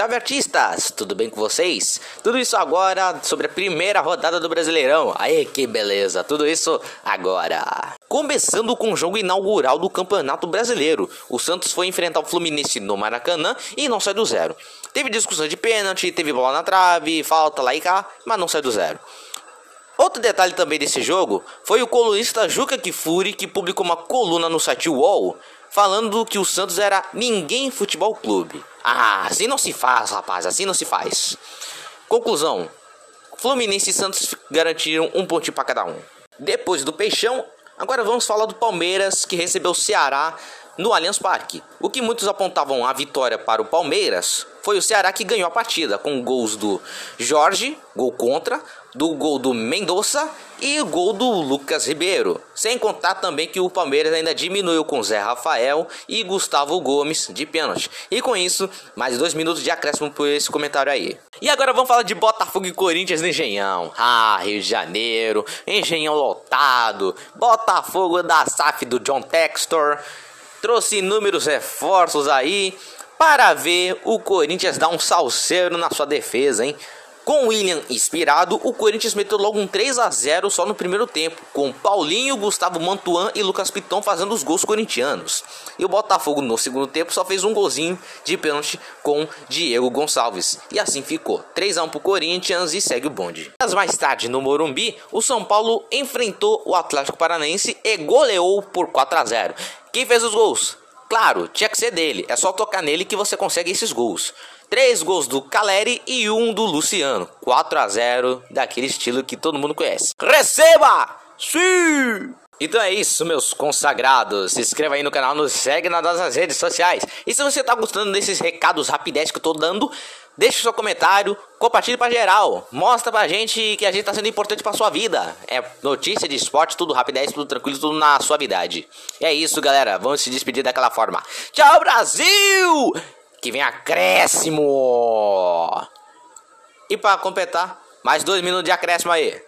Salve artistas, tudo bem com vocês? Tudo isso agora sobre a primeira rodada do Brasileirão. Aê, que beleza! Tudo isso agora. Começando com o jogo inaugural do Campeonato Brasileiro. O Santos foi enfrentar o Fluminense no Maracanã e não sai do zero. Teve discussão de pênalti, teve bola na trave, falta lá e cá, mas não sai do zero. Outro detalhe também desse jogo foi o colunista Juca Kifuri que publicou uma coluna no site UOL falando que o Santos era ninguém futebol clube. Ah, assim não se faz, rapaz, assim não se faz. Conclusão: Fluminense e Santos garantiram um pontinho para cada um. Depois do Peixão, agora vamos falar do Palmeiras que recebeu o Ceará no Allianz Parque. O que muitos apontavam a vitória para o Palmeiras foi o Ceará que ganhou a partida, com gols do Jorge, gol contra, do gol do Mendonça e gol do Lucas Ribeiro. Sem contar também que o Palmeiras ainda diminuiu com Zé Rafael e Gustavo Gomes de pênalti. E com isso, mais dois minutos de acréscimo por esse comentário aí. E agora vamos falar de Botafogo e Corinthians no Engenhão. Ah, Rio de Janeiro, Engenhão lotado, Botafogo da SAF do John Textor. Trouxe inúmeros reforços aí para ver o Corinthians dar um salseiro na sua defesa, hein? Com William inspirado, o Corinthians meteu logo um 3 a 0 só no primeiro tempo, com Paulinho, Gustavo Mantuan e Lucas Piton fazendo os gols corintianos. E o Botafogo no segundo tempo só fez um golzinho de pênalti com Diego Gonçalves. E assim ficou, 3 a 1 pro Corinthians e segue o bonde. Mas mais tarde, no Morumbi, o São Paulo enfrentou o Atlético Paranaense e goleou por 4 a 0. Quem fez os gols? Claro, tinha que ser dele. É só tocar nele que você consegue esses gols. Três gols do Caleri e um do Luciano. 4 a 0 daquele estilo que todo mundo conhece. Receba! Sim! Então é isso, meus consagrados. Se inscreva aí no canal, nos segue nas nossas redes sociais. E se você tá gostando desses recados rapidez que eu tô dando, deixe seu comentário, compartilhe pra geral. Mostra pra gente que a gente tá sendo importante pra sua vida. É notícia de esporte, tudo rapidez, tudo tranquilo, tudo na suavidade. E é isso, galera. Vamos se despedir daquela forma. Tchau, Brasil! Que vem acréscimo! E para completar, mais dois minutos de acréscimo aí.